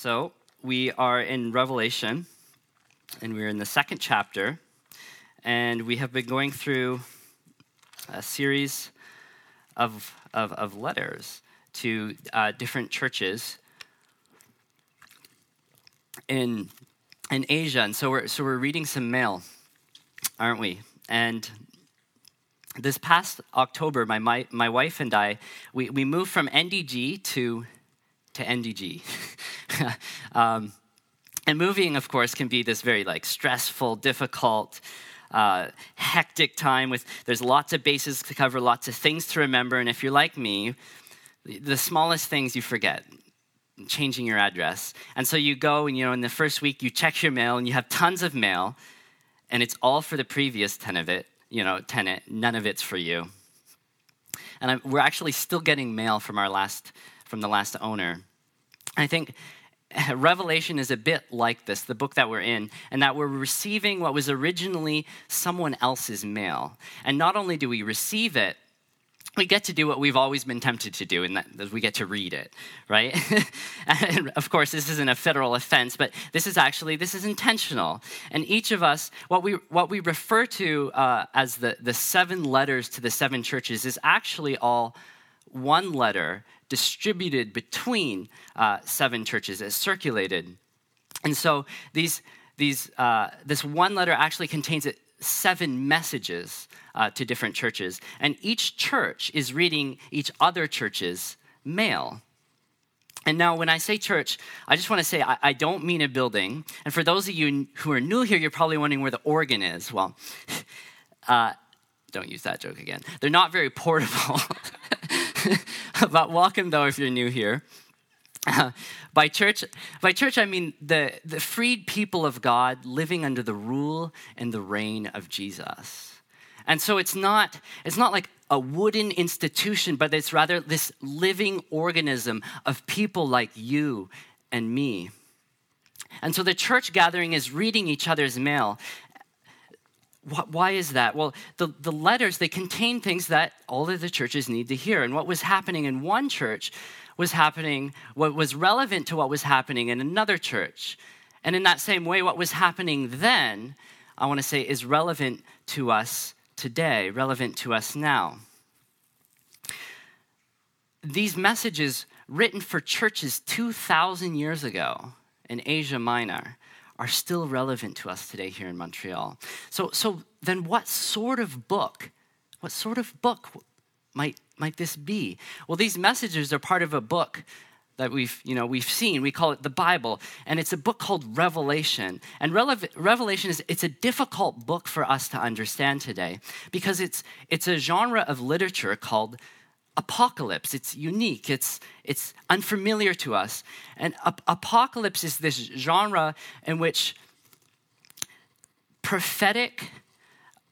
So, we are in Revelation, and we're in the second chapter, and we have been going through a series of, of, of letters to uh, different churches in, in Asia. And so we're, so we're reading some mail, aren't we? And this past October, my, my, my wife and I, we, we moved from NDG to, to NDG. um, and moving, of course, can be this very like stressful, difficult, uh, hectic time with there's lots of bases to cover, lots of things to remember. And if you're like me, the smallest things you forget changing your address. And so you go and, you know, in the first week, you check your mail and you have tons of mail, and it's all for the previous 10 of it, you know, tenant. None of it's for you. And I, we're actually still getting mail from our last, from the last owner. I think Revelation is a bit like this, the book that we're in, and that we're receiving what was originally someone else's mail. And not only do we receive it, we get to do what we've always been tempted to do, and that we get to read it, right? and of course, this isn't a federal offense, but this is actually this is intentional. And each of us, what we what we refer to uh, as the the seven letters to the seven churches, is actually all one letter distributed between uh, seven churches, as circulated. And so these these uh, this one letter actually contains seven messages uh, to different churches. And each church is reading each other church's mail. And now, when I say church, I just want to say I, I, don't mean a building. And for those of you who are new here, you're probably wondering where the organ is. Well, uh, don't use that joke again. They're not very portable. but welcome, though, if you're new here. By church, by church, I mean the, the freed people of God living under the rule and the reign of Jesus. And so it's not, it's not like a wooden institution, but it's rather this living organism of people like you and me. And so the church gathering is reading each other's mail. Why is that? Well, the, the letters, they contain things that all of the churches need to hear. And what was happening in one church was happening, what was relevant to what was happening in another church. And in that same way, what was happening then, I want to say, is relevant to us today, relevant to us now. These messages, written for churches 2,000 years ago in Asia Minor, are still relevant to us today here in Montreal. So, so then, what sort of book, what sort of book might, might this be? Well, these messages are part of a book that we've, you know, we've seen. We call it the Bible, and it's a book called Revelation. And Revelation is it's a difficult book for us to understand today because it's it's a genre of literature called apocalypse. It's unique. It's it's unfamiliar to us. And ap- apocalypse is this genre in which prophetic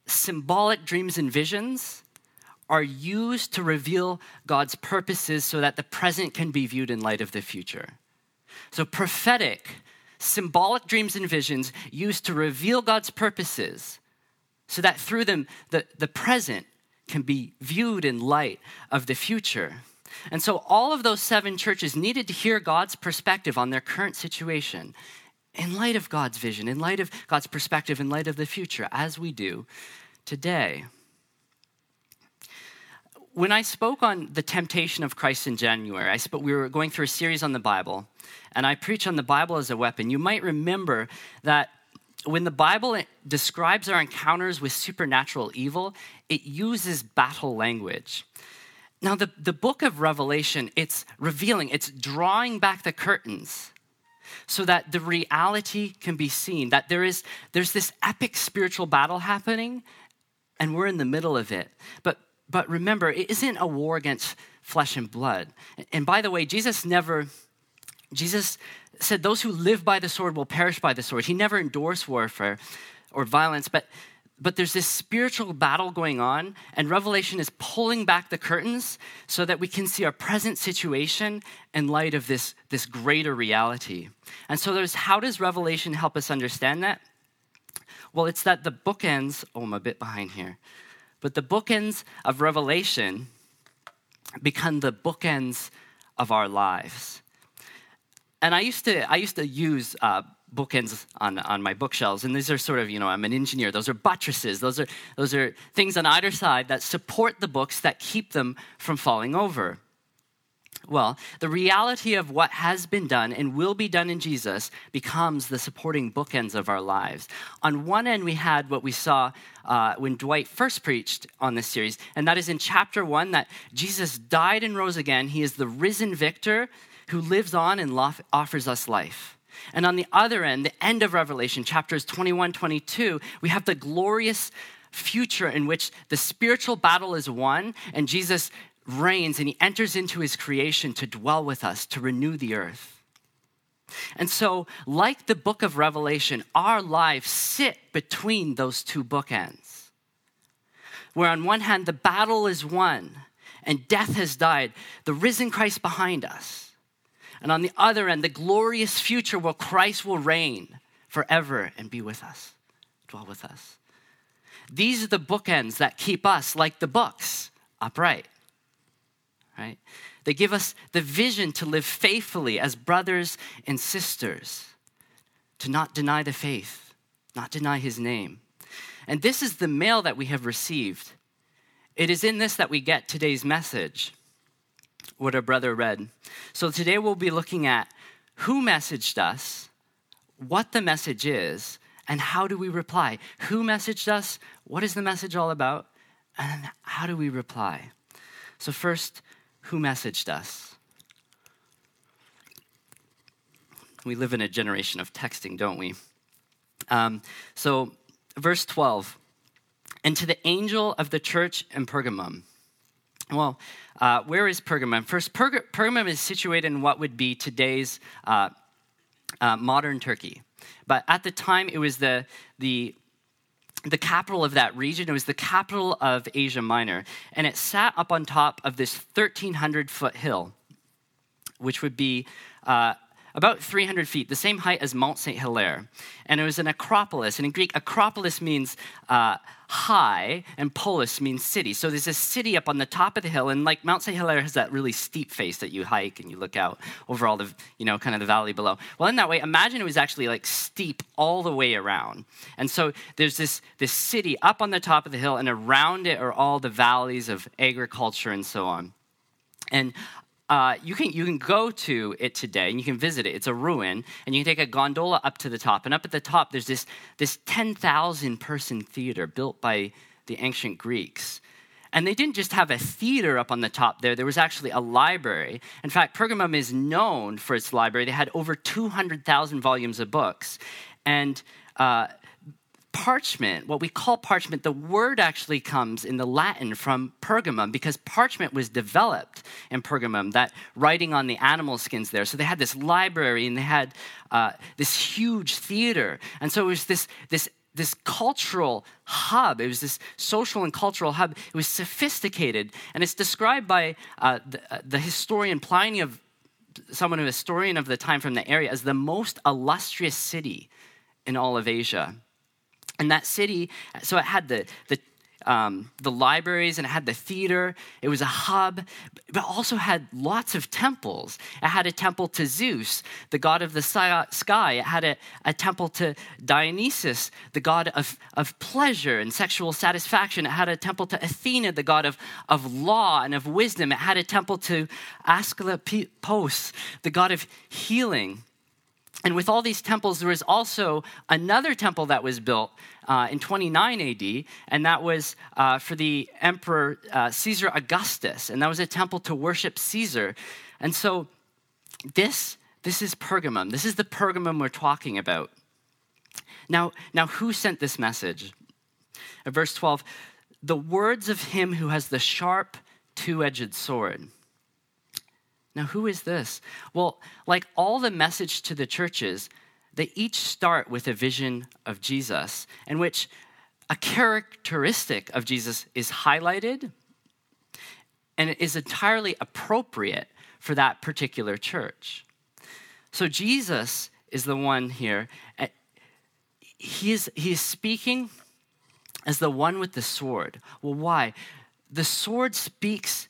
symbolic dreams and visions are used to reveal God's purposes so that the present can be viewed in light of the future. So, prophetic, symbolic dreams and visions used to reveal God's purposes so that through them the, the present can be viewed in light of the future. And so, all of those seven churches needed to hear God's perspective on their current situation in light of God's vision, in light of God's perspective, in light of the future, as we do today when I spoke on the temptation of Christ in January, I spoke, we were going through a series on the Bible, and I preached on the Bible as a weapon. You might remember that when the Bible describes our encounters with supernatural evil, it uses battle language. Now, the, the book of Revelation, it's revealing, it's drawing back the curtains so that the reality can be seen, that there is there's this epic spiritual battle happening, and we're in the middle of it. But but remember, it isn't a war against flesh and blood. And by the way, Jesus never, Jesus said, those who live by the sword will perish by the sword. He never endorsed warfare or violence, but but there's this spiritual battle going on, and Revelation is pulling back the curtains so that we can see our present situation in light of this, this greater reality. And so there's how does Revelation help us understand that? Well, it's that the bookends, oh, I'm a bit behind here. But the bookends of Revelation become the bookends of our lives. And I used to I used to use uh, bookends on, on my bookshelves. And these are sort of you know i'm an engineer. Those are buttresses. Those are those are things on either side that support the books that keep them from falling over. Well the reality of what has been done and will be done in jesus becomes the supporting bookends of our lives. On one end we had what we saw uh, when dwight first preached on this series and that is in chapter one that jesus died and rose again. He is the risen victor who lives on and offers us life and on the other end, the end of Revelation, chapters 21, 22, we have the glorious future in which the spiritual battle is won and Jesus reigns and he enters into his creation to dwell with us, to renew the earth. And so, like the book of Revelation, our lives sit between those two bookends. Where on one hand, the battle is won and death has died, the risen Christ behind us and on the other end, the glorious future where Christ will reign forever and be with us, dwell with us. These are the bookends that keep us, like the books, upright. Right? They give us the vision to live faithfully as brothers and sisters, to not deny the faith, not deny his name. And this is the mail that we have received. It is in this that we get today's message what our brother read. So today we'll be looking at who messaged us, what the message is, and how do we reply. Who messaged us? What is the message all about? And how do we reply? So, first, who messaged us? We live in a generation of texting, don't we? Um, so, verse 12, and to the angel of the church in Pergamum. Well, uh, where is Pergamum? First, Perg- Pergamum is situated in what would be today's uh, uh, modern Turkey. But at the time, it was the, the, the capital of that region. It was the capital of Asia Minor. And it sat up on top of this 1,300 foot hill, which would be uh, about 300 feet, the same height as Mount St. Hilaire. And it was an acropolis. And in Greek, acropolis means uh, high, and polis means city. So there's a city up on the top of the hill. And like Mount St. Hilaire has that really steep face that you hike and you look out over all the, you know, kind of the valley below. Well, in that way, imagine it was actually like steep all the way around. And so there's this, this city up on the top of the hill, and around it are all the valleys of agriculture and so on. And uh, you, can, you can go to it today and you can visit it. It's a ruin, and you can take a gondola up to the top. And up at the top, there's this, this 10,000 person theater built by the ancient Greeks. And they didn't just have a theater up on the top there, there was actually a library. In fact, Pergamum is known for its library. They had over 200,000 volumes of books. And uh, parchment, what we call parchment, the word actually comes in the Latin from Pergamum because parchment was developed in Pergamum, that writing on the animal skins there. So they had this library and they had uh, this huge theater. And so it was this, this, this cultural hub, it was this social and cultural hub. It was sophisticated. And it's described by uh, the, uh, the historian Pliny of someone, a historian of the time from the area, as the most illustrious city in all of Asia. And that city, so it had the, the, um, the libraries and it had the theater. It was a hub, but also had lots of temples. It had a temple to Zeus, the god of the sky. It had a, a temple to Dionysus, the god of, of pleasure and sexual satisfaction. It had a temple to Athena, the god of, of law and of wisdom. It had a temple to Asclepios, the god of healing. And with all these temples, there was also another temple that was built uh, in 29 AD, and that was uh, for the emperor uh, Caesar Augustus, and that was a temple to worship Caesar. And so, this this is Pergamum. This is the Pergamum we're talking about. Now, now, who sent this message? Verse 12, the words of him who has the sharp, two-edged sword. Now, who is this? Well, like all the message to the churches, they each start with a vision of Jesus, in which a characteristic of Jesus is highlighted and it is entirely appropriate for that particular church. So, Jesus is the one here. Eh, he is, he is speaking as the one with the sword. Well, why? The sword speaks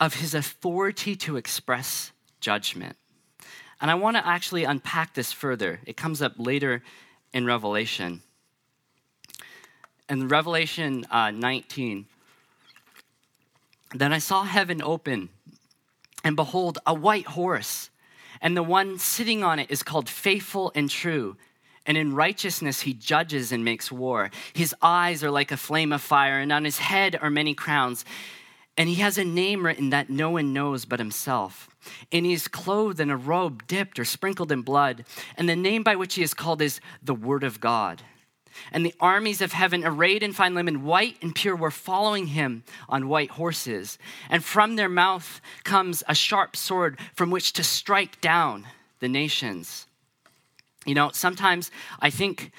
of his authority to express judgment. And I want to actually unpack this further. It comes up later in Revelation. In Revelation uh, 19, then I saw heaven open, and behold, a white horse, and the one sitting on it is called Faithful and True. And in righteousness he judges and makes war. His eyes are like a flame of fire, and on his head are many crowns. And he has a name written that no one knows but himself. And he is clothed in a robe dipped or sprinkled in blood. And the name by which he is called is the Word of God. And the armies of heaven, arrayed in fine linen, white and pure, were following him on white horses. And from their mouth comes a sharp sword from which to strike down the nations. You know, sometimes I think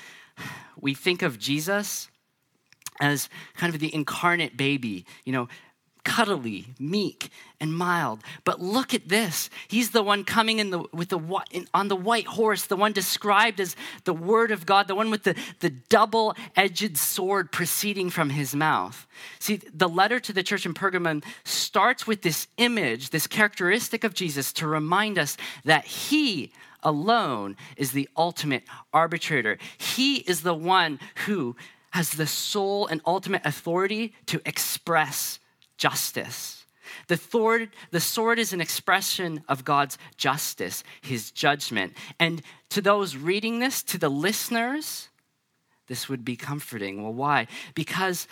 we think of Jesus as kind of the incarnate baby, you know, cuddly, meek, and mild. But look at this. He's the one coming in the, with the, on the white horse, the one described as the Word of God, the one with the, the double edged sword proceeding from his mouth. See, the letter to the church in Pergamum starts with this image, this characteristic of Jesus to remind us that he alone is the ultimate arbitrator. He is the one who has the sole and ultimate authority to express justice. The sword, the sword is an expression of God's justice, his judgment. And to those reading this, to the listeners, this would be comforting. Well, why? Because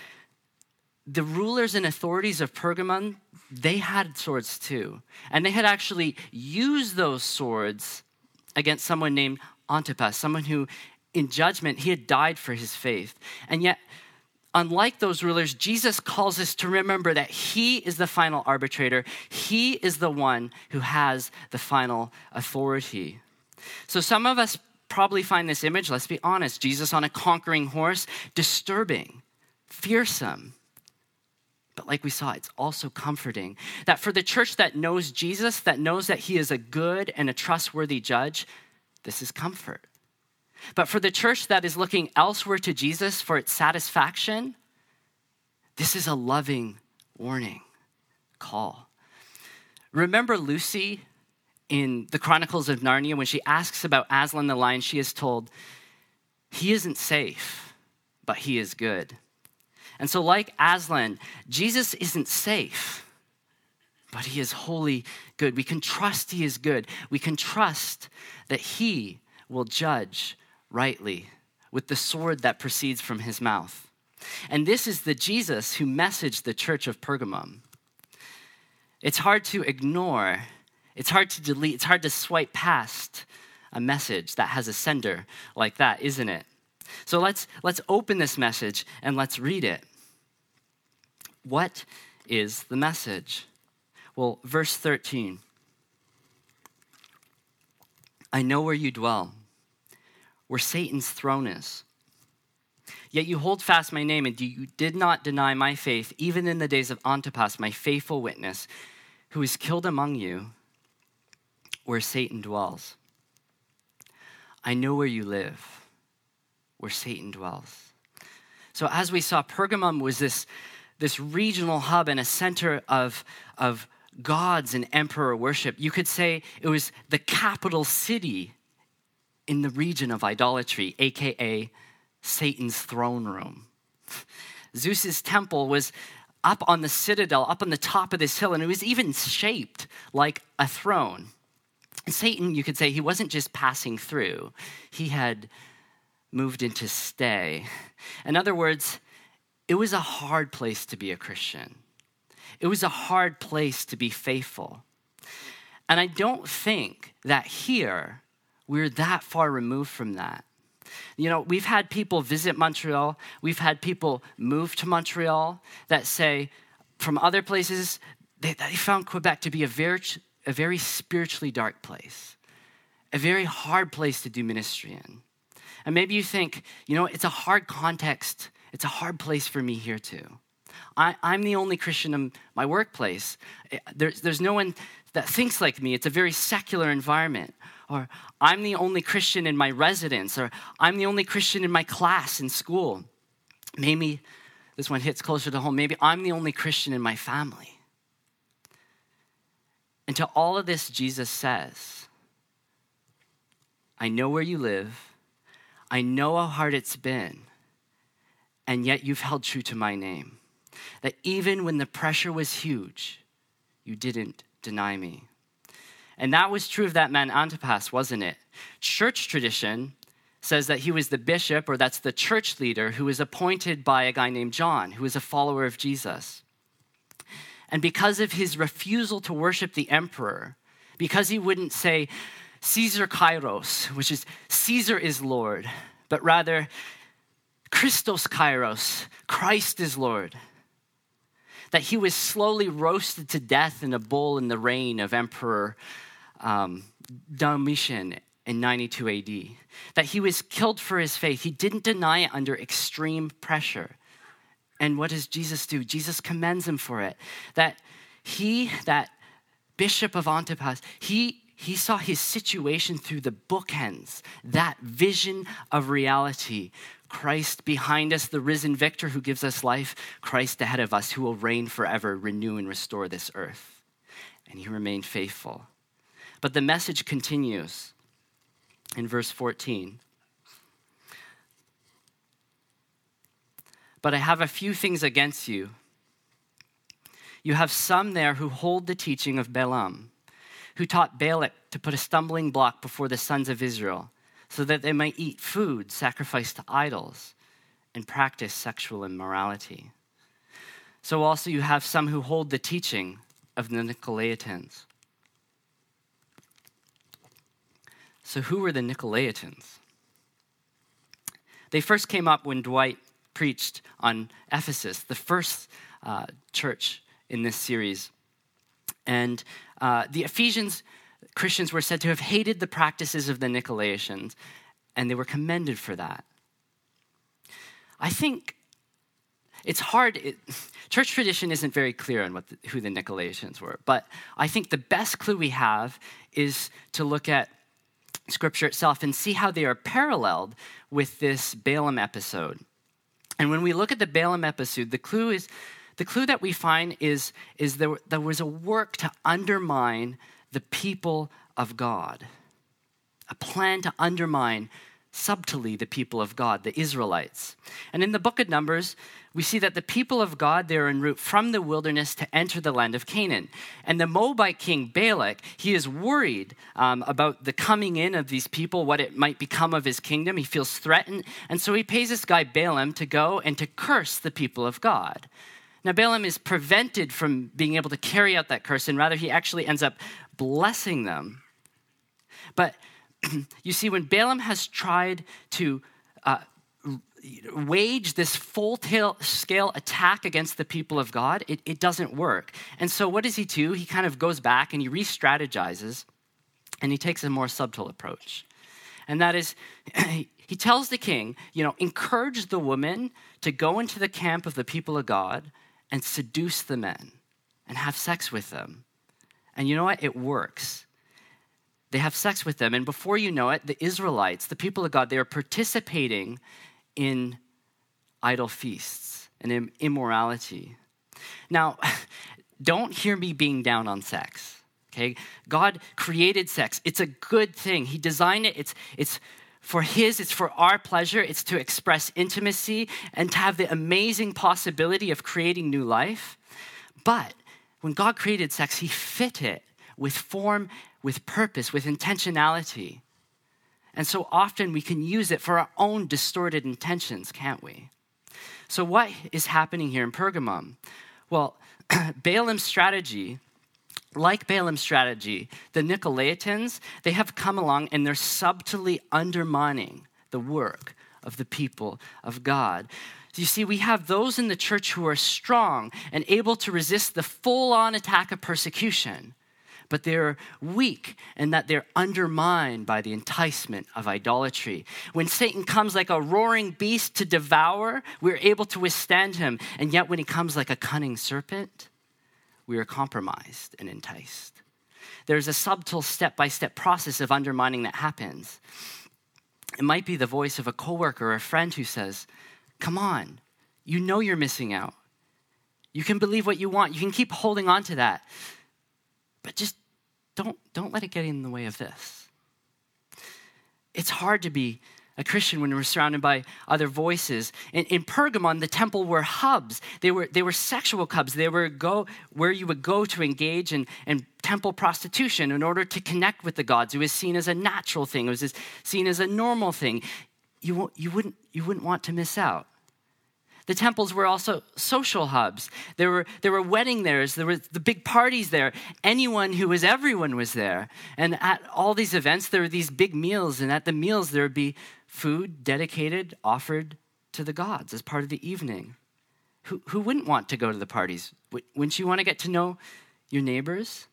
the rulers and authorities of Pergamon, they had swords too. And they had actually used those swords against someone named Antipas, someone who, in judgment, he had died for his faith. And yet, unlike those rulers, Jesus calls us to remember that he is the final arbitrator, he is the one who has the final authority. So, some of us probably find this image, let's be honest, Jesus on a conquering horse, disturbing, fearsome. But like we saw, it's also comforting that for the church that knows Jesus, that knows that he is a good and a trustworthy judge, this is comfort. But for the church that is looking elsewhere to Jesus for its satisfaction, this is a loving warning call. Remember Lucy in the Chronicles of Narnia when she asks about Aslan the lion, she is told, He isn't safe, but he is good. And so, like Aslan, Jesus isn't safe, but he is wholly good. We can trust he is good. We can trust that he will judge rightly with the sword that proceeds from his mouth. And this is the Jesus who messaged the church of Pergamum. It's hard to ignore, it's hard to delete, it's hard to swipe past a message that has a sender like that, isn't it? So let's, let's open this message and let's read it. What is the message? Well, verse 13 I know where you dwell, where Satan's throne is. Yet you hold fast my name, and you did not deny my faith, even in the days of Antipas, my faithful witness, who was killed among you, where Satan dwells. I know where you live, where Satan dwells. So, as we saw, Pergamum was this, this regional hub and a center of, of gods and emperor worship. You could say it was the capital city in the region of idolatry, aka Satan's throne room. Zeus's temple was up on the citadel, up on the top of this hill, and it was even shaped like a throne. And Satan, you could say, he wasn't just passing through, he had moved in to stay. In other words, it was a hard place to be a Christian. It was a hard place to be faithful. And I don't think that here we're that far removed from that. You know, we've had people visit Montreal, we've had people move to Montreal that say from other places, they, they found Quebec to be a very, a very spiritually dark place, a very hard place to do ministry in. And maybe you think, you know, it's a hard context, it's a hard place for me here too. I, am the only Christian in my workplace. Eh, there's, there's no one that thinks like me. It's a very secular environment. Or I'm the only Christian in my residence. Or I'm the only Christian in my class in school. Maybe this one hits closer to home. Maybe I'm the only Christian in my family. And to all of this, Jesus says, I know where you live. I know how hard it's been. And yet you've held true to my name. That even when the pressure was huge, you didn't deny me. And that was true of that man Antipas, wasn't it? Church tradition says that he was the bishop, or that's the church leader, who was appointed by a guy named John, who was a follower of Jesus. And because of his refusal to worship the emperor, because he wouldn't say Caesar Kyrios, which is Caesar is Lord, but rather Christos Kyrios, Christ is Lord, that he was slowly roasted to death in a bull in the reign of Emperor um, Domitian in 92 AD, that he was killed for his faith. He didn't deny it under extreme pressure. And what does Jesus do? Jesus commends him for it. That he, that bishop of Antipas, he, he saw his situation through the bookends, that vision of reality. Christ behind us, the risen victor who gives us life, Christ ahead of us who will reign forever, renew and restore this earth. And he remained faithful. But the message continues in verse 14. But I have a few things against you. You have some there who hold the teaching of Balaam, who taught Balak to put a stumbling block before the sons of Israel, so that they might eat food sacrificed to idols and practice sexual immorality. So also you have some who hold the teaching of the Nicolaitans. So, who were the Nicolaitans? They first came up when Dwight preached on Ephesus, the first uh, church in this series. And uh, the Ephesians Christians were said to have hated the practices of the Nicolaitans, and they were commended for that. I think it's hard. It, church tradition isn't very clear on what the, who the Nicolaitans were, but I think the best clue we have is to look at scripture itself and see how they are paralleled with this Balaam episode. And when we look at the Balaam episode, the clue is the clue that we find is, is there, there was a work to undermine the people of God, a plan to undermine subtly the people of God, the Israelites. And in the book of Numbers, we see that the people of God, they're en route from the wilderness to enter the land of Canaan. And the Moabite king Balak, he is worried um, about the coming in of these people, what it might become of his kingdom. He feels threatened. And so he pays this guy Balaam to go and to curse the people of God. Now, Balaam is prevented from being able to carry out that curse, and rather he actually ends up blessing them. But you see, when Balaam has tried to uh, wage this full scale attack against the people of God, it, it doesn't work. And so, what does he do? He kind of goes back and he re strategizes and he takes a more subtle approach. And that is, he tells the king, you know, encourage the woman to go into the camp of the people of God and seduce the men and have sex with them. And you know what? It works. They have sex with them. And before you know it, the Israelites, the people of God, they are participating in idol feasts and in immorality. Now, don't hear me being down on sex. Okay? God created sex. It's a good thing. He designed it. It's it's for his, it's for our pleasure. It's to express intimacy and to have the amazing possibility of creating new life. But when God created sex, he fit it with form, with purpose, with intentionality. And so often we can use it for our own distorted intentions, can't we? So, what is happening here in Pergamum? Well, Balaam's strategy, like Balaam's strategy, the Nicolaitans, they have come along and they're subtly undermining the work of the people of God. You see, we have those in the church who are strong and able to resist the full on attack of persecution but they're weak and that they're undermined by the enticement of idolatry. When Satan comes like a roaring beast to devour, we're able to withstand him. And yet, when he comes like a cunning serpent, we are compromised and enticed. There's a subtle step by step process of undermining that happens. It might be the voice of a coworker or a friend who says, Come on, you know you're missing out. You can believe what you want. You can keep holding on to that. But just don't, don't let it get in the way of this. it's hard to be a Christian when we're surrounded by other voices. In, in Pergamon, the temple were hubs. They were, they were sexual hubs. They were go, where you would go to engage in, in temple prostitution in order to connect with the gods. It was seen as a natural thing. It was seen as a normal thing. You, you, wouldn't, you wouldn't want to miss out. The temples were also social hubs. There were, there were wedding there. There were the big parties there. Anyone who was everyone was there. And at all these events, there were these big meals. And at the meals, there would be food dedicated, offered to the gods as part of the evening. Who, who wouldn't want to go to the parties? Wouldn't you want to get to know your neighbors?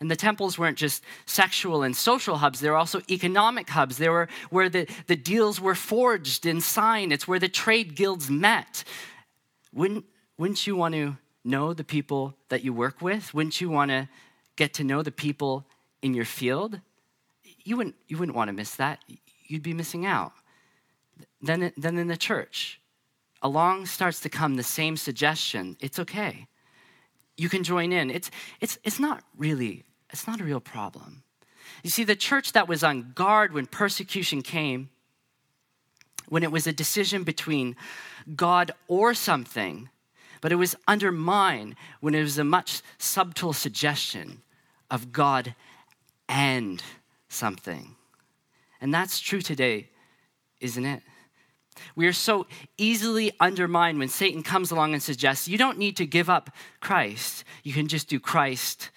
And the temples weren't just sexual and social hubs, they were also economic hubs. They were where the, the deals were forged and signed. It's where the trade guilds met. Wouldn't, wouldn't you want to know the people that you work with? Wouldn't you want to get to know the people in your field? You wouldn't, you wouldn't want to miss that. You'd be missing out. Then, then in the church, along starts to come the same suggestion. It's okay. You can join in. It's, it's, it's not really it's not a real problem. You see, the church that was on guard when persecution came, when it was a decision between God or something, but it was undermined when it was a much subtle suggestion of God and something. And that's true today, isn't it? We are so easily undermined when Satan comes along and suggests you don't need to give up Christ. You can just do Christ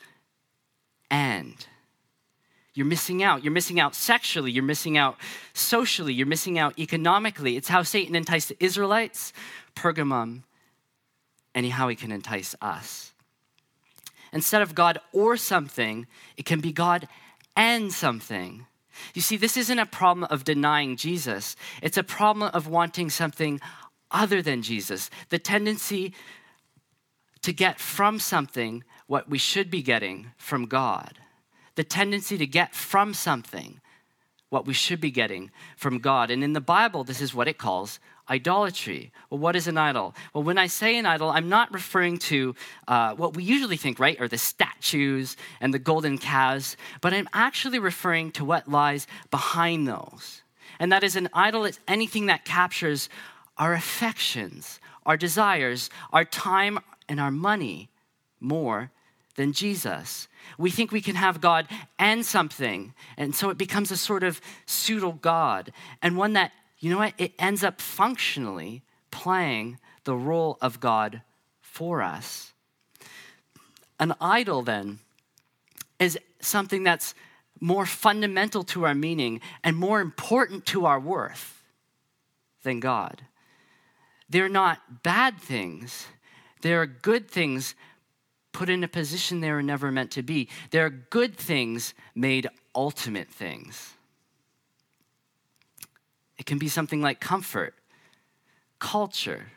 and you're missing out. You're missing out sexually. You're missing out socially. You're missing out economically. It's how Satan enticed the Israelites, Pergamum, and how he can entice us. Instead of God or something, it can be God and something. You see, this isn't a problem of denying Jesus, it's a problem of wanting something other than Jesus. The tendency to get from something what we should be getting from God. The tendency to get from something what we should be getting from God. And in the Bible, this is what it calls idolatry. Well, what is an idol? Well, when I say an idol, I'm not referring to uh, what we usually think, right, are the statues and the golden calves, but I'm actually referring to what lies behind those. And that is an idol is anything that captures our affections, our desires, our time, and our money more than Jesus. We think we can have God and something. And so it becomes a sort of pseudo God. And one that, you know what, it ends up functionally playing the role of God for us. An idol, then, is something that's more fundamental to our meaning and more important to our worth than God. They're not bad things, they're good things put in a position they were never meant to be. They're good things made ultimate things. It can be something like comfort, culture,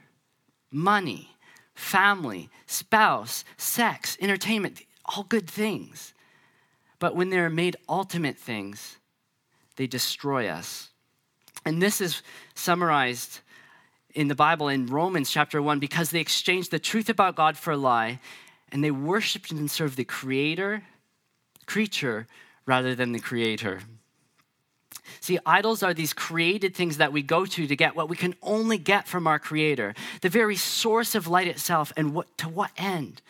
money, family, spouse, sex, entertainment, all good things. But when they're made ultimate things, they destroy us. And this is summarized in the Bible in Romans chapter 1 because they exchanged the truth about God for a lie and they worshiped and served the creator, creature, rather than the creator. See, idols are these created things that we go to to get what we can only get from our creator, the very source of light itself, and what, to what end?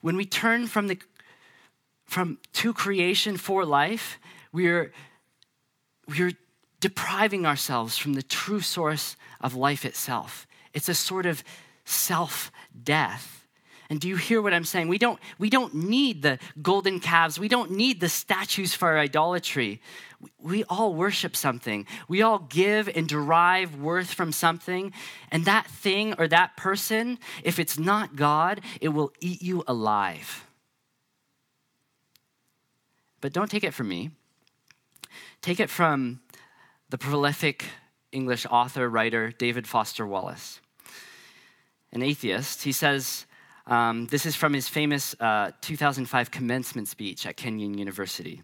When we turn from the from to creation for life, we're we're depriving ourselves from the true source of life itself. It's a sort of self death. And do you hear what I'm saying? We don't, we don't need the golden calves. We don't need the statues for our idolatry. We all worship something. We all give and derive worth from something. And that thing or that person, if it's not God, it will eat you alive. But don't take it from me. Take it from the prolific English author, writer, David Foster Wallace. An atheist, he says, um, this is from his famous uh, 2005 commencement speech at Kenyon University,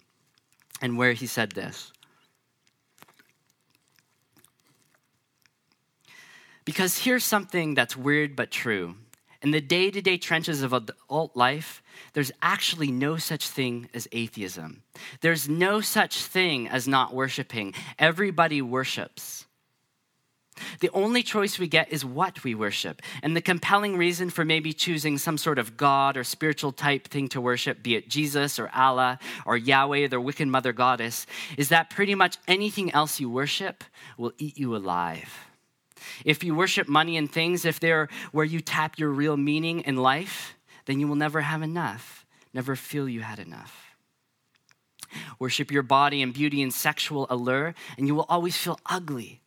and where he said this Because here's something that's weird but true. In the day to day trenches of adult life, there's actually no such thing as atheism. There's no such thing as not worshiping. Everybody worships. The only choice we get is what we worship. And the compelling reason for maybe choosing some sort of God or spiritual type thing to worship, be it Jesus or Allah or Yahweh the Wiccan mother goddess, is that pretty much anything else you worship will eat you alive. If you worship money and things, if they're where you tap your real meaning in life, then you will never have enough, never feel you had enough. Worship your body and beauty and sexual allure, and you will always feel ugly.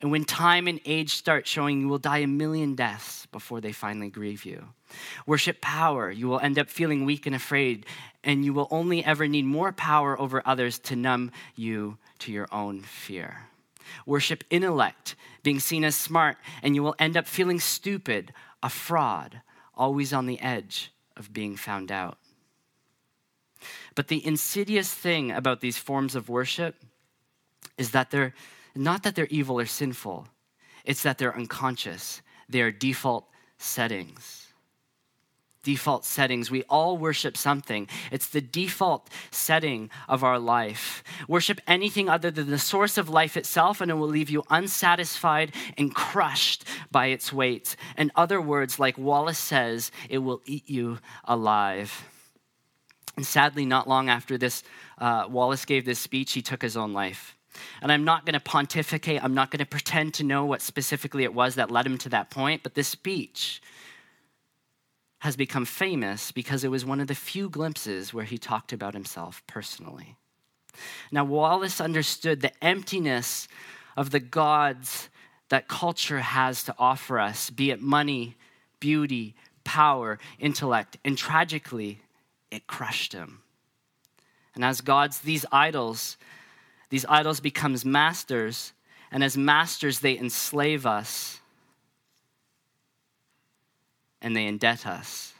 And when time and age start showing, you will die a million deaths before they finally grieve you. Worship power, you will end up feeling weak and afraid, and you will only ever need more power over others to numb you to your own fear. Worship intellect, being seen as smart, and you will end up feeling stupid, a fraud, always on the edge of being found out. But the insidious thing about these forms of worship is that they're not that they're evil or sinful, it's that they're unconscious. They are default settings default settings. We all worship something. It's the default setting of our life. Worship anything other than the source of life itself, and it will leave you unsatisfied and crushed by its weight. In other words, like Wallace says, it will eat you alive. And sadly, not long after this, uh, Wallace gave this speech, he took his own life. And I'm not going to pontificate, I'm not going to pretend to know what specifically it was that led him to that point, but this speech has become famous because it was one of the few glimpses where he talked about himself personally. Now, Wallace understood the emptiness of the gods that culture has to offer us, be it money, beauty, power, intellect, and tragically, it crushed him. And as gods, these idols, these idols becomes masters, and as masters, they enslave us and they indebt us.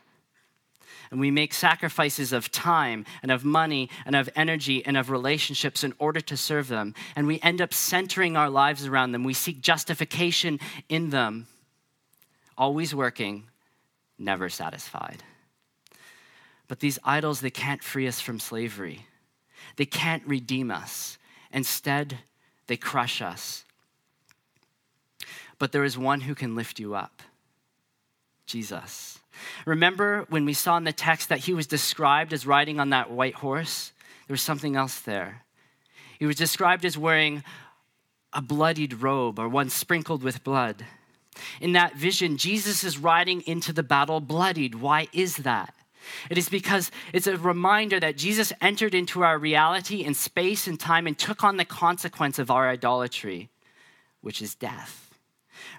And we make sacrifices of time and of money and of energy and of relationships in order to serve them. And we end up centering our lives around them. We seek justification in them, always working, never satisfied. But these idols, they can't free us from slavery, they can't redeem us. Instead, they crush us. But there is one who can lift you up. Jesus. Remember when we saw in the text that he was described as riding on that white horse? There was something else there. He was described as wearing a bloodied robe or one sprinkled with blood. In that vision, Jesus is riding into the battle bloodied. Why is that? It is because it's a reminder that Jesus entered into our reality in space and time and took on the consequence of our idolatry, which is death.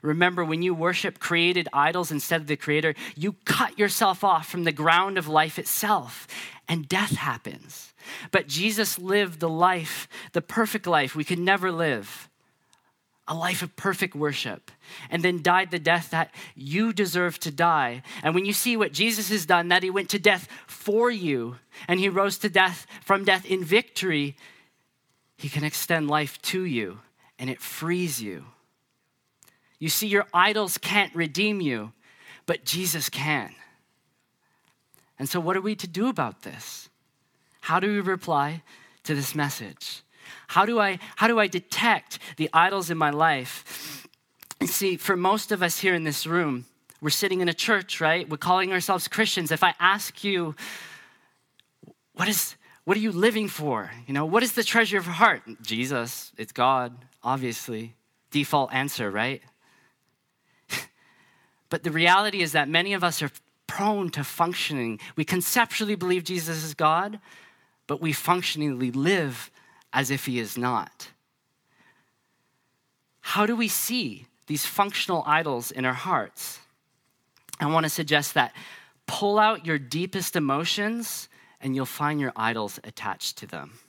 Remember, when you worship created idols instead of the Creator, you cut yourself off from the ground of life itself, and death happens. But Jesus lived the life, the perfect life we could never live, a life of perfect worship, and then died the death that you deserve to die. And when you see what Jesus has done, that he went to death for you, and he rose to death from death in victory, he can extend life to you, and it frees you. You see, your idols can't redeem you, but Jesus can. And so, what are we to do about this? How do we reply to this message? How do I, how do I detect the idols in my life? And see, for most of us here in this room, we're sitting in a church, right? We're calling ourselves Christians. If I ask you, what is what are you living for? You know, what is the treasure of your heart? Jesus, it's God, obviously. Default answer, right? But the reality is that many of us are prone to functioning. We conceptually believe Jesus is God, but we functionally live as if he is not. How do we see these functional idols in our hearts? I want to suggest that pull out your deepest emotions and you'll find your idols attached to them.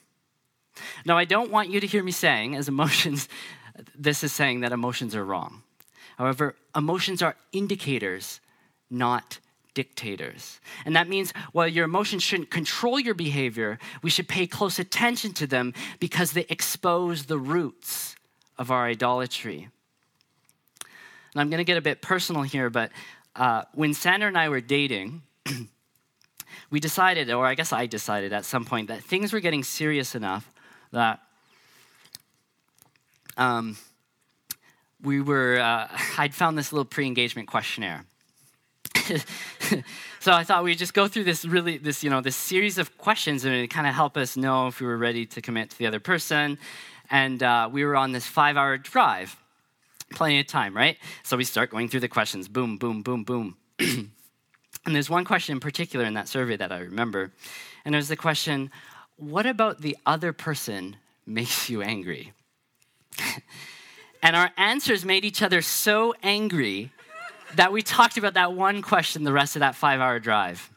Now, I don't want you to hear me saying, as emotions, this is saying that emotions are wrong. However, emotions are indicators, not dictators. And that means while your emotions shouldn't control your behavior, we should pay close attention to them because they expose the roots of our idolatry. And I'm going to get a bit personal here, but uh, when Sandra and I were dating, we decided, or I guess I decided at some point, that things were getting serious enough that um, we were, uh, I'd found this little pre engagement questionnaire. so I thought we'd just go through this really, this, you know, this series of questions and it kind of help us know if we were ready to commit to the other person. And uh, we were on this five hour drive. Plenty of time, right? So we start going through the questions boom, boom, boom, boom. and there's one question in particular in that survey that I remember. And it was the question what about the other person makes you angry? and our answers made each other so angry that we talked about that one question the rest of that five hour drive.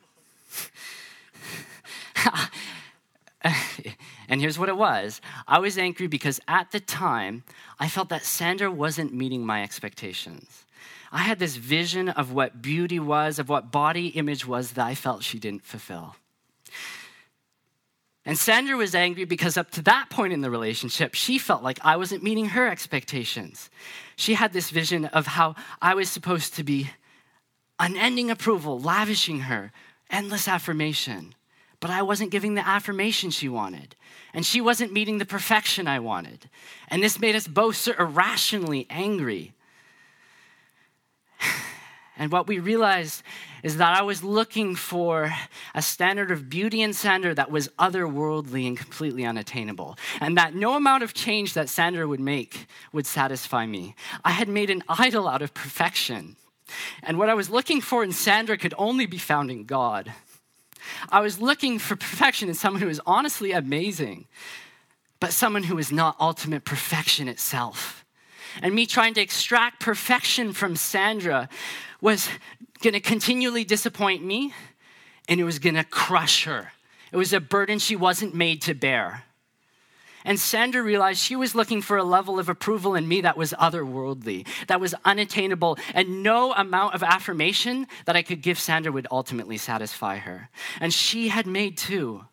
and here's what it was I was angry because at the time, I felt that Sandra wasn't meeting my expectations. I had this vision of what beauty was, of what body image was that I felt she didn't fulfill. And Sandra was angry because up to that point in the relationship, she felt like I wasn't meeting her expectations. She had this vision of how I was supposed to be unending approval, lavishing her, endless affirmation. But I wasn't giving the affirmation she wanted. And she wasn't meeting the perfection I wanted. And this made us both so irrationally angry. And what we realized is that I was looking for a standard of beauty and Sandra that was otherworldly and completely unattainable. And that no amount of change that Sandra would make would satisfy me. I had made an idol out of perfection. And what I was looking for in Sandra could only be found in God. I was looking for perfection in someone who is honestly amazing, but someone who is not ultimate perfection itself. And me trying to extract perfection from Sandra was going to continually disappoint me and it was going to crush her. It was a burden she wasn't made to bear. And Sandra realized she was looking for a level of approval in me that was otherworldly, that was unattainable, and no amount of affirmation that I could give Sandra would ultimately satisfy her. And she had made, too,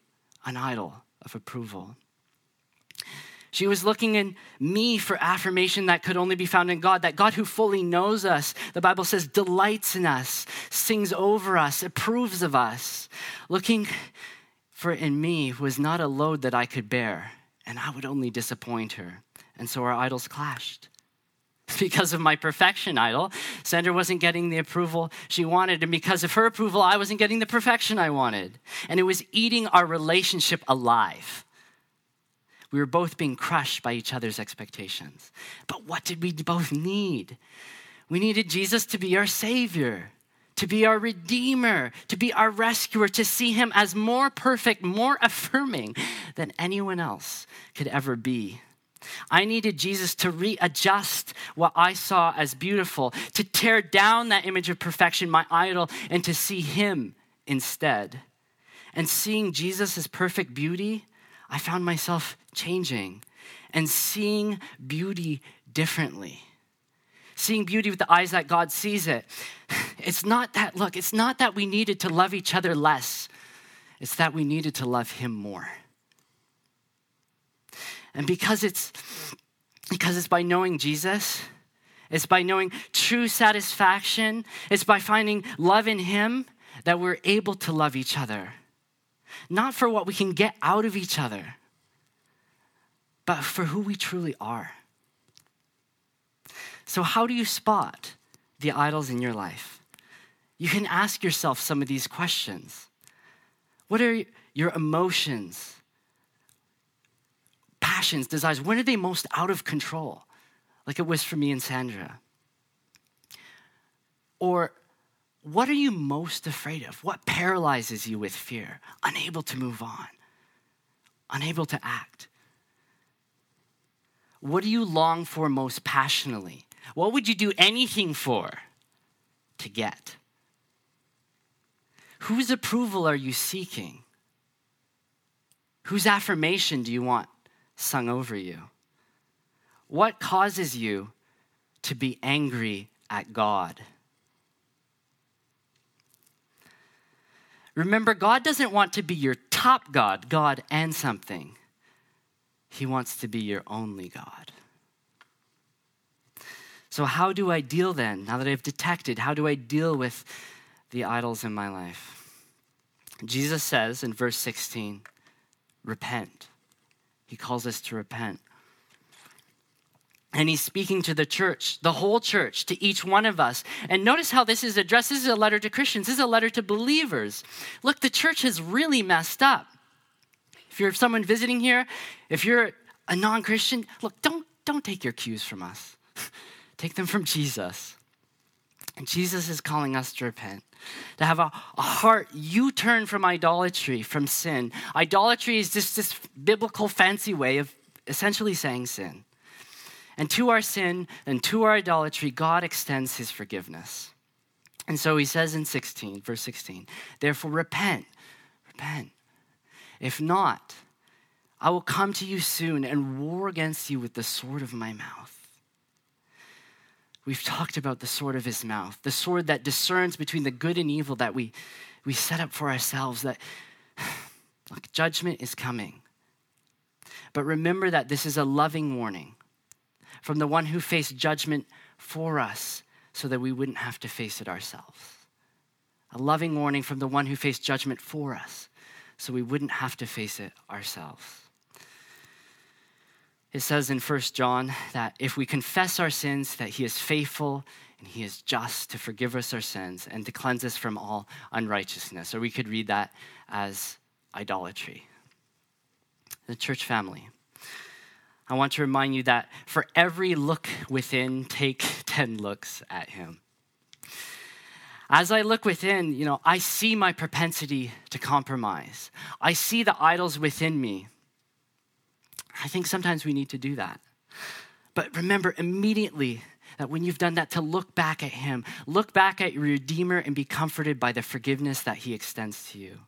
an idol of approval. She was looking in me for affirmation that could only be found in God, that God who fully knows us, the Bible says, delights in us, sings over us, approves of us. Looking for in me was not a load that I could bear, and I would only disappoint her. And so our idols clashed. Because of my perfection idol, Sandra wasn't getting the approval she wanted. And because of her approval, I wasn't getting the perfection I wanted. And it was eating our relationship alive. We were both being crushed by each other's expectations. But what did we both need? We needed Jesus to be our Savior, to be our Redeemer, to be our rescuer, to see Him as more perfect, more affirming than anyone else could ever be. I needed Jesus to readjust what I saw as beautiful, to tear down that image of perfection, my idol, and to see Him instead. And seeing Jesus as perfect beauty, I found myself changing and seeing beauty differently. Seeing beauty with the eyes that God sees it. It's not that, look, it's not that we needed to love each other less, it's that we needed to love Him more. And because it's because it's by knowing Jesus, it's by knowing true satisfaction, it's by finding love in Him that we're able to love each other. Not for what we can get out of each other, but for who we truly are. So, how do you spot the idols in your life? You can ask yourself some of these questions. What are your emotions, passions, desires? When are they most out of control? Like it was for me and Sandra. Or what are you most afraid of? What paralyzes you with fear? Unable to move on, unable to act. What do you long for most passionately? What would you do anything for to get? Whose approval are you seeking? Whose affirmation do you want sung over you? What causes you to be angry at God? Remember, God doesn't want to be your top God, God and something. He wants to be your only God. So, how do I deal then, now that I've detected, how do I deal with the idols in my life? Jesus says in verse 16, repent. He calls us to repent. And he's speaking to the church, the whole church, to each one of us. And notice how this is addressed. This is a letter to Christians, this is a letter to believers. Look, the church has really messed up. If you're someone visiting here, if you're a non Christian, look, don't, don't take your cues from us, take them from Jesus. And Jesus is calling us to repent, to have a, a heart U turn from idolatry, from sin. Idolatry is just this biblical fancy way of essentially saying sin. And to our sin and to our idolatry, God extends his forgiveness. And so he says in 16, verse 16, therefore repent, repent. If not, I will come to you soon and war against you with the sword of my mouth. We've talked about the sword of his mouth, the sword that discerns between the good and evil that we, we set up for ourselves, that look, judgment is coming. But remember that this is a loving warning from the one who faced judgment for us so that we wouldn't have to face it ourselves. A loving warning from the one who faced judgment for us so we wouldn't have to face it ourselves. It says in 1 John that if we confess our sins, that he is faithful and he is just to forgive us our sins and to cleanse us from all unrighteousness. Or we could read that as idolatry. The church family. I want to remind you that for every look within, take 10 looks at him. As I look within, you know, I see my propensity to compromise. I see the idols within me. I think sometimes we need to do that. But remember immediately that when you've done that, to look back at Him, look back at your Redeemer and be comforted by the forgiveness that He extends to you.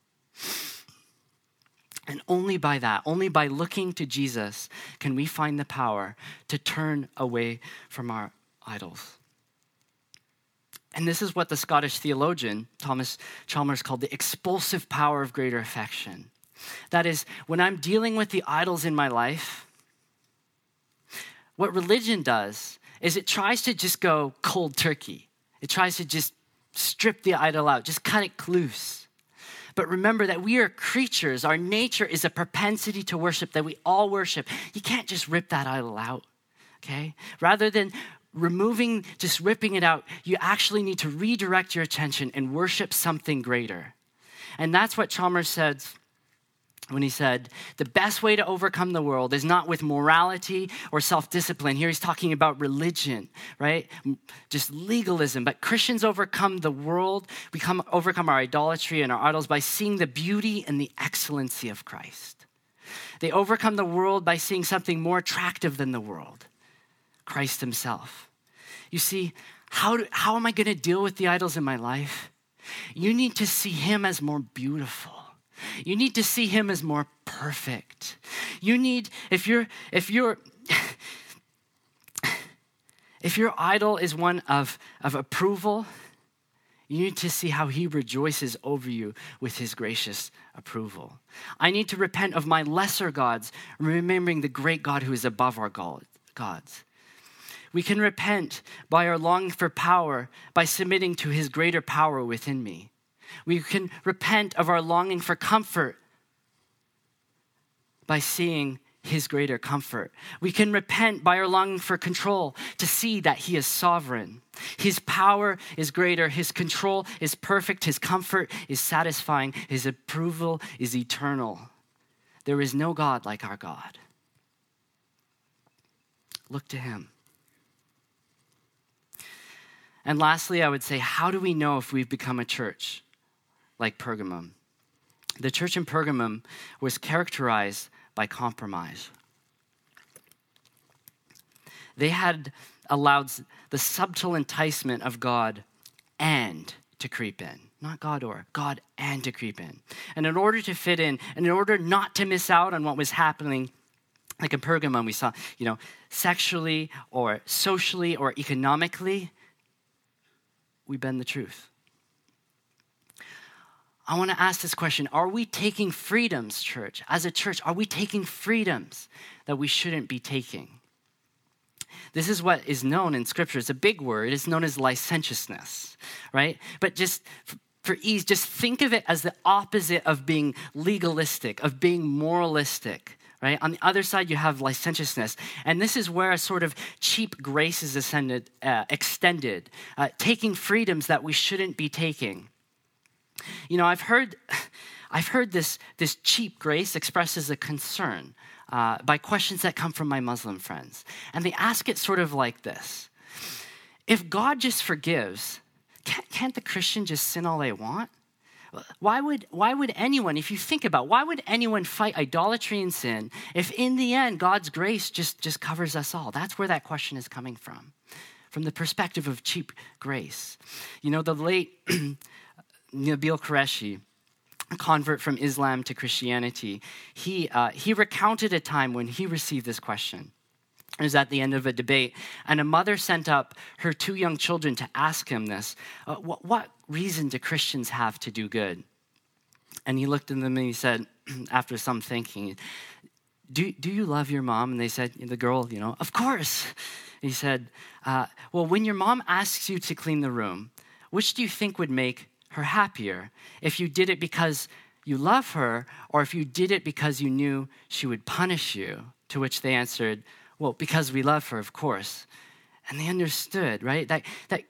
And only by that, only by looking to Jesus, can we find the power to turn away from our idols. And this is what the Scottish theologian Thomas Chalmers called the expulsive power of greater affection. That is, when I'm dealing with the idols in my life, what religion does is it tries to just go cold turkey. It tries to just strip the idol out, just cut it loose. But remember that we are creatures. Our nature is a propensity to worship that we all worship. You can't just rip that idol out, okay? Rather than removing, just ripping it out, you actually need to redirect your attention and worship something greater. And that's what Chalmers says when he said, The best way to overcome the world is not with morality or self discipline. Here he's talking about religion, right? Just legalism. But Christians overcome the world, we come, overcome our idolatry and our idols by seeing the beauty and the excellency of Christ. They overcome the world by seeing something more attractive than the world Christ Himself. You see, how, do, how am I going to deal with the idols in my life? You need to see Him as more beautiful you need to see him as more perfect. You need, if you're, if you're, if your idol is one of, of approval, you need to see how he rejoices over you with his gracious approval. I need to repent of my lesser gods, remembering the great God who is above our gods. We can repent by our longing for power by submitting to his greater power within me. We can repent of our longing for comfort by seeing his greater comfort. We can repent by our longing for control to see that he is sovereign. His power is greater, his control is perfect, his comfort is satisfying, his approval is eternal. There is no God like our God. Look to him. And lastly, I would say, how do we know if we've become a church? Like Pergamum. The church in Pergamum was characterized by compromise. They had allowed the subtle enticement of God and to creep in. Not God or, God and to creep in. And in order to fit in, and in order not to miss out on what was happening, like in Pergamum, we saw, you know, sexually or socially or economically, we bend the truth. I want to ask this question Are we taking freedoms, church? As a church, are we taking freedoms that we shouldn't be taking? this is what is known in Scripture. It's a big word. It's known as licentiousness, right? But just for ease, just think of it as the opposite of being legalistic, of being moralistic right? On the other side, you have licentiousness. And this is where a sort of cheap grace is ascended, uh, extended, uh, taking freedoms that we shouldn't be taking. You know, I've heard, I've heard this, this cheap grace expressed as a concern uh, by questions that come from my Muslim friends. And they ask it sort of like this If God just forgives, can't, can't the Christian just sin all they want? Why would, why would anyone, if you think about why would anyone fight idolatry and sin if in the end God's grace just, just covers us all? That's where that question is coming from, from the perspective of cheap grace. You know, the late Nabil Qureshi, a convert from Islam to Christianity, he, uh, he recounted a time when he received this question. It was at the end of a debate, and a mother sent up her two young children to ask him this uh, what, what reason do Christians have to do good? And he looked at them and he said, after some thinking, do, do you love your mom? And they said, the girl, you know, of course. He said, uh, well, when your mom asks you to clean the room, which do you think would make her happier? If you did it because you love her, or if you did it because you knew she would punish you? To which they answered, well, because we love her, of course. And they understood, right? That, that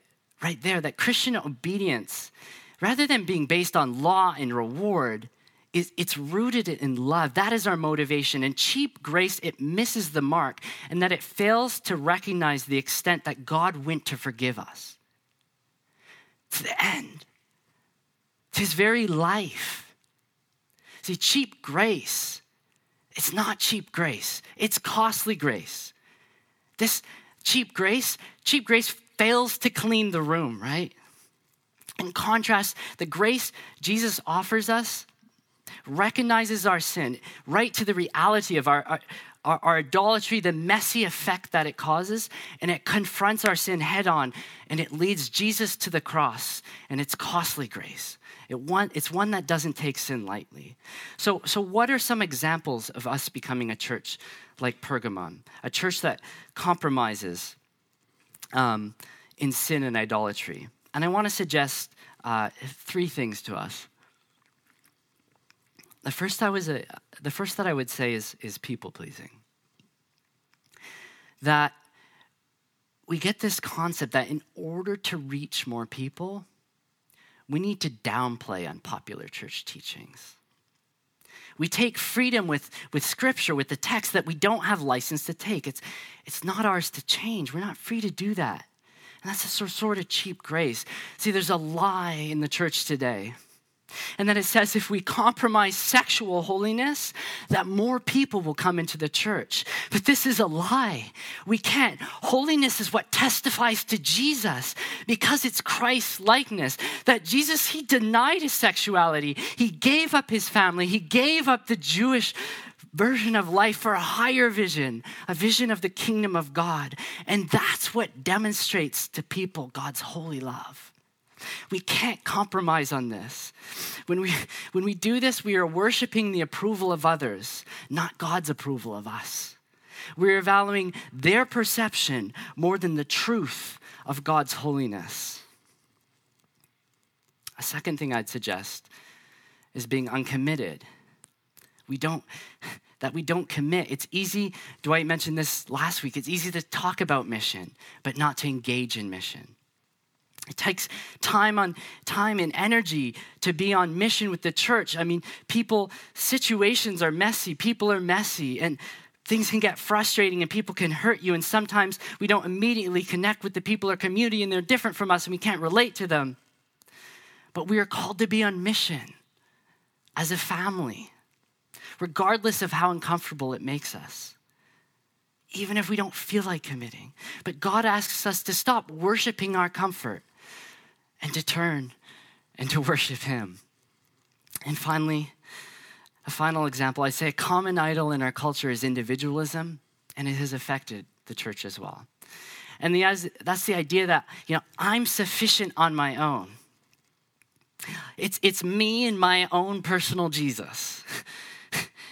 right there, that Christian obedience, rather than being based on law and reward, is it's rooted in love. That is our motivation. And cheap grace, it misses the mark, and that it fails to recognize the extent that God went to forgive us. To the end, to his very life. See, cheap grace, it's not cheap grace, it's costly grace. This cheap grace, cheap grace fails to clean the room, right? In contrast, the grace Jesus offers us recognizes our sin right to the reality of our, our, our, idolatry, the messy effect that it causes, and it confronts our sin head on, and it leads Jesus to the cross, and it's costly grace. It one, it's one that doesn't take sin lightly. So, so, what are some examples of us becoming a church like Pergamon? A church that compromises um, in sin and idolatry. And I want to suggest uh, three things to us. The first, I was a, the first that I would say is, is people pleasing. That we get this concept that in order to reach more people, we need to downplay unpopular church teachings. We take freedom with, with scripture, with the text that we don't have license to take. It's, it's not ours to change. We're not free to do that. And that's a sort of cheap grace. See, there's a lie in the church today. And then it says if we compromise sexual holiness, that more people will come into the church. But this is a lie. We can't. Holiness is what testifies to Jesus because it's Christ's likeness. That Jesus, he denied his sexuality, he gave up his family, he gave up the Jewish version of life for a higher vision, a vision of the kingdom of God. And that's what demonstrates to people God's holy love. We can't compromise on this. When we, when we do this, we are worshiping the approval of others, not God's approval of us. We're valuing their perception more than the truth of God's holiness. A second thing I'd suggest is being uncommitted. We don't, that we don't commit. It's easy, Dwight mentioned this last week, it's easy to talk about mission, but not to engage in mission. It takes time on time and energy to be on mission with the church. I mean, people, situations are messy, people are messy, and things can get frustrating and people can hurt you. And sometimes we don't immediately connect with the people or community and they're different from us and we can't relate to them. But we are called to be on mission as a family, regardless of how uncomfortable it makes us even if we don't feel like committing. But God asks us to stop worshiping our comfort and to turn and to worship Him. And finally, a final example I say a common idol in our culture is individualism, and it has affected the church as well. And the, that's the idea that, you know, I'm sufficient on my own. It's, it's me and my own personal Jesus.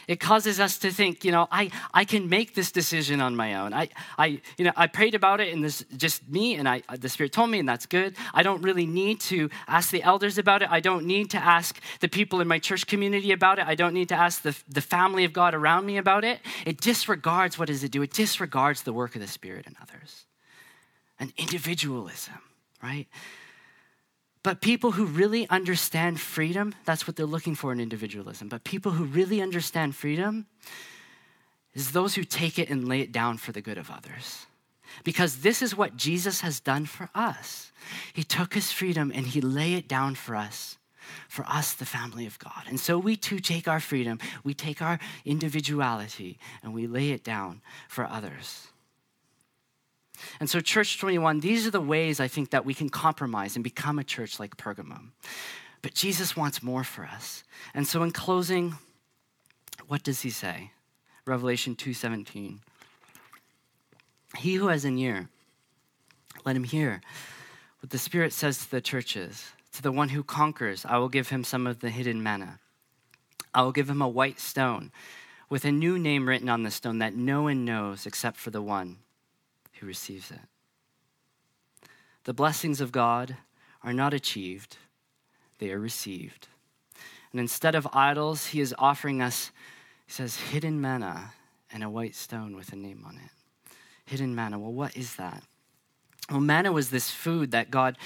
it causes us to think, you know, I, I can make this decision on my own. I, I, you know, I prayed about it and this just me and I, the Spirit told me and that's good. I don't really need to ask the elders about it. I don't need to ask the people in my church community about it. I don't need to ask the, the family of God around me about it. It disregards, what does it do? It disregards the work of the Spirit in others. An individualism, right? But people who really understand freedom, that's what they're looking for in individualism. But people who really understand freedom is those who take it and lay it down for the good of others. Because this is what Jesus has done for us. He took his freedom and he lay it down for us, for us, the family of God. And so we too take our freedom, we take our individuality, and we lay it down for others. And so, Church 21, these are the ways I think that we can compromise and become a church like Pergamum. But Jesus wants more for us. And so, in closing, what does he say? Revelation 2:17. He who has an ear, let him hear what the Spirit says to the churches. To the one who conquers, I will give him some of the hidden manna. I will give him a white stone with a new name written on the stone that no one knows except for the one who receives it. The blessings of God are not achieved, they are received. And instead of idols, he is offering us, he says, hidden manna and a white stone with a name on it. Hidden manna. Well, what is that? Well, manna was this food that God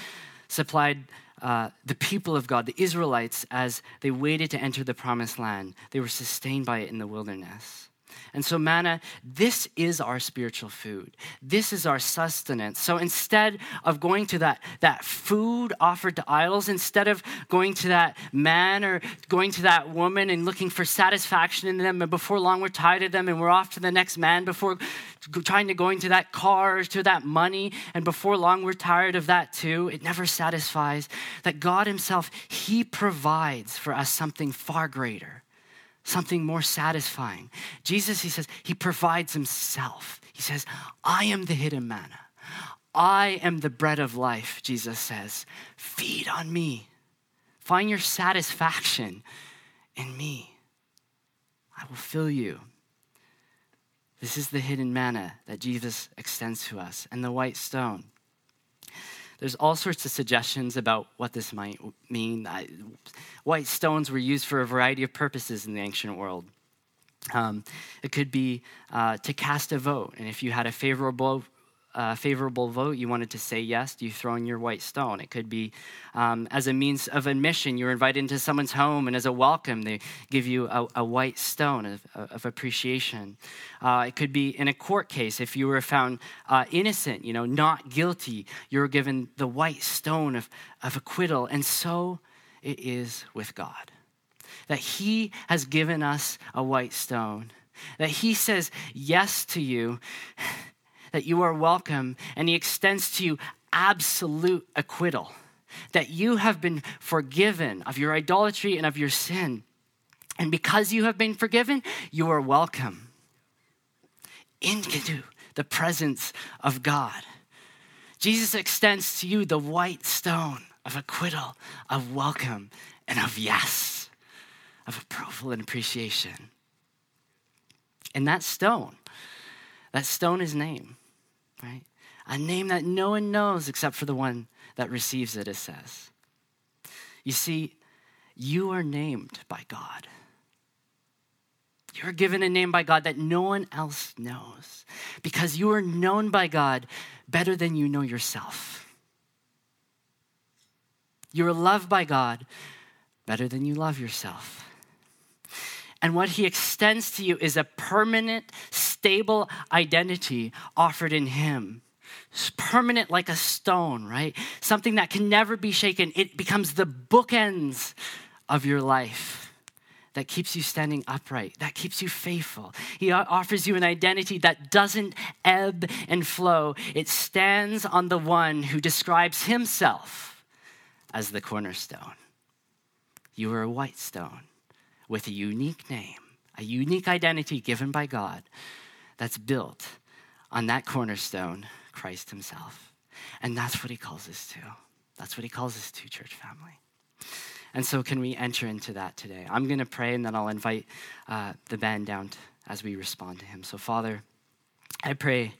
supplied uh, the people of God, the Israelites, as they waited to enter the promised land. They were sustained by it in the wilderness. And so, manna, this is our spiritual food. This is our sustenance. So instead of going to that, that food offered to idols, instead of going to that man or going to that woman and looking for satisfaction in them, and before long we're tired of them and we're off to the next man, before trying to go into that car or to that money, and before long we're tired of that too. It never satisfies. That God Himself, He provides for us something far greater something more satisfying. Jesus, he says, he provides himself. He says, I am the hidden manna. I am the bread of life, Jesus says. Feed on me. Find your satisfaction in me. I will fill you. This is the hidden manna that Jesus extends to us, and the white stone. There's all sorts of suggestions about what this might mean. I, white stones were used for a variety of purposes in the ancient world. Um, it could be uh, to cast a vote, and if you had a favorable uh, favorable vote, you wanted to say yes, you throw in your white stone. It could be um, as a means of admission. You're invited into someone's home, and as a welcome, they give you a, a white stone of, of appreciation. Uh, it could be in a court case. If you were found uh, innocent, you know, not guilty, you're given the white stone of, of acquittal. And so it is with God that He has given us a white stone, that He says yes to you that you are welcome, and He extends to you absolute acquittal, that you have been forgiven of your idolatry and of your sin. And because you have been forgiven, you are welcome into the presence of God. Jesus extends to you the white stone of acquittal, of welcome, and of yes, of approval and appreciation. And that stone, that stone is name right? A name that no one knows except for the one that receives it, it says. You see, you are named by God. You're given a name by God that no one else knows because you are known by God better than you know yourself. You are loved by God better than you love yourself. And what he extends to you is a permanent, stable identity offered in him. It's permanent like a stone, right? Something that can never be shaken. It becomes the bookends of your life that keeps you standing upright, that keeps you faithful. He offers you an identity that doesn't ebb and flow. It stands on the one who describes himself as the cornerstone. You are a white stone with a unique name, a unique identity given by God that's built on that cornerstone, Christ Himself. And that's what He calls us to. That's what He calls us to, church family. And so, can we enter into that today? I'm going to pray and then I'll invite uh, the band down to, as we respond to him. So, Father, I pray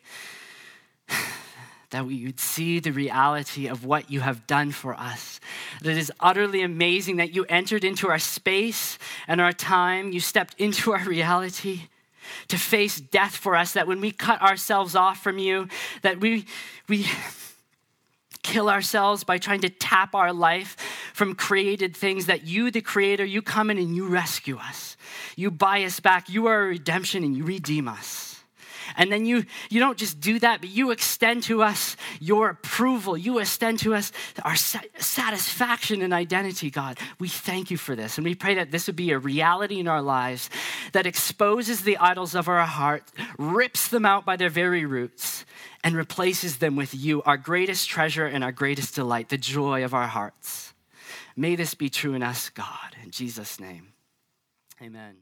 that we would see the reality of what you have done for us. That it is utterly amazing that you entered into our space and our time, you stepped into our reality to face death for us, that when we cut ourselves off from you, that we, we kill ourselves by trying to tap our life from created things, that you, the creator, you come in and you rescue us. You buy us back. You are a redemption and you redeem us. And then you, you don't just do that, but you extend to us your approval. You extend to us our satisfaction and identity, God. We thank you for this. And we pray that this would be a reality in our lives that exposes the idols of our heart, rips them out by their very roots, and replaces them with you, our greatest treasure and our greatest delight, the joy of our hearts. May this be true in us, God. In Jesus' name, amen.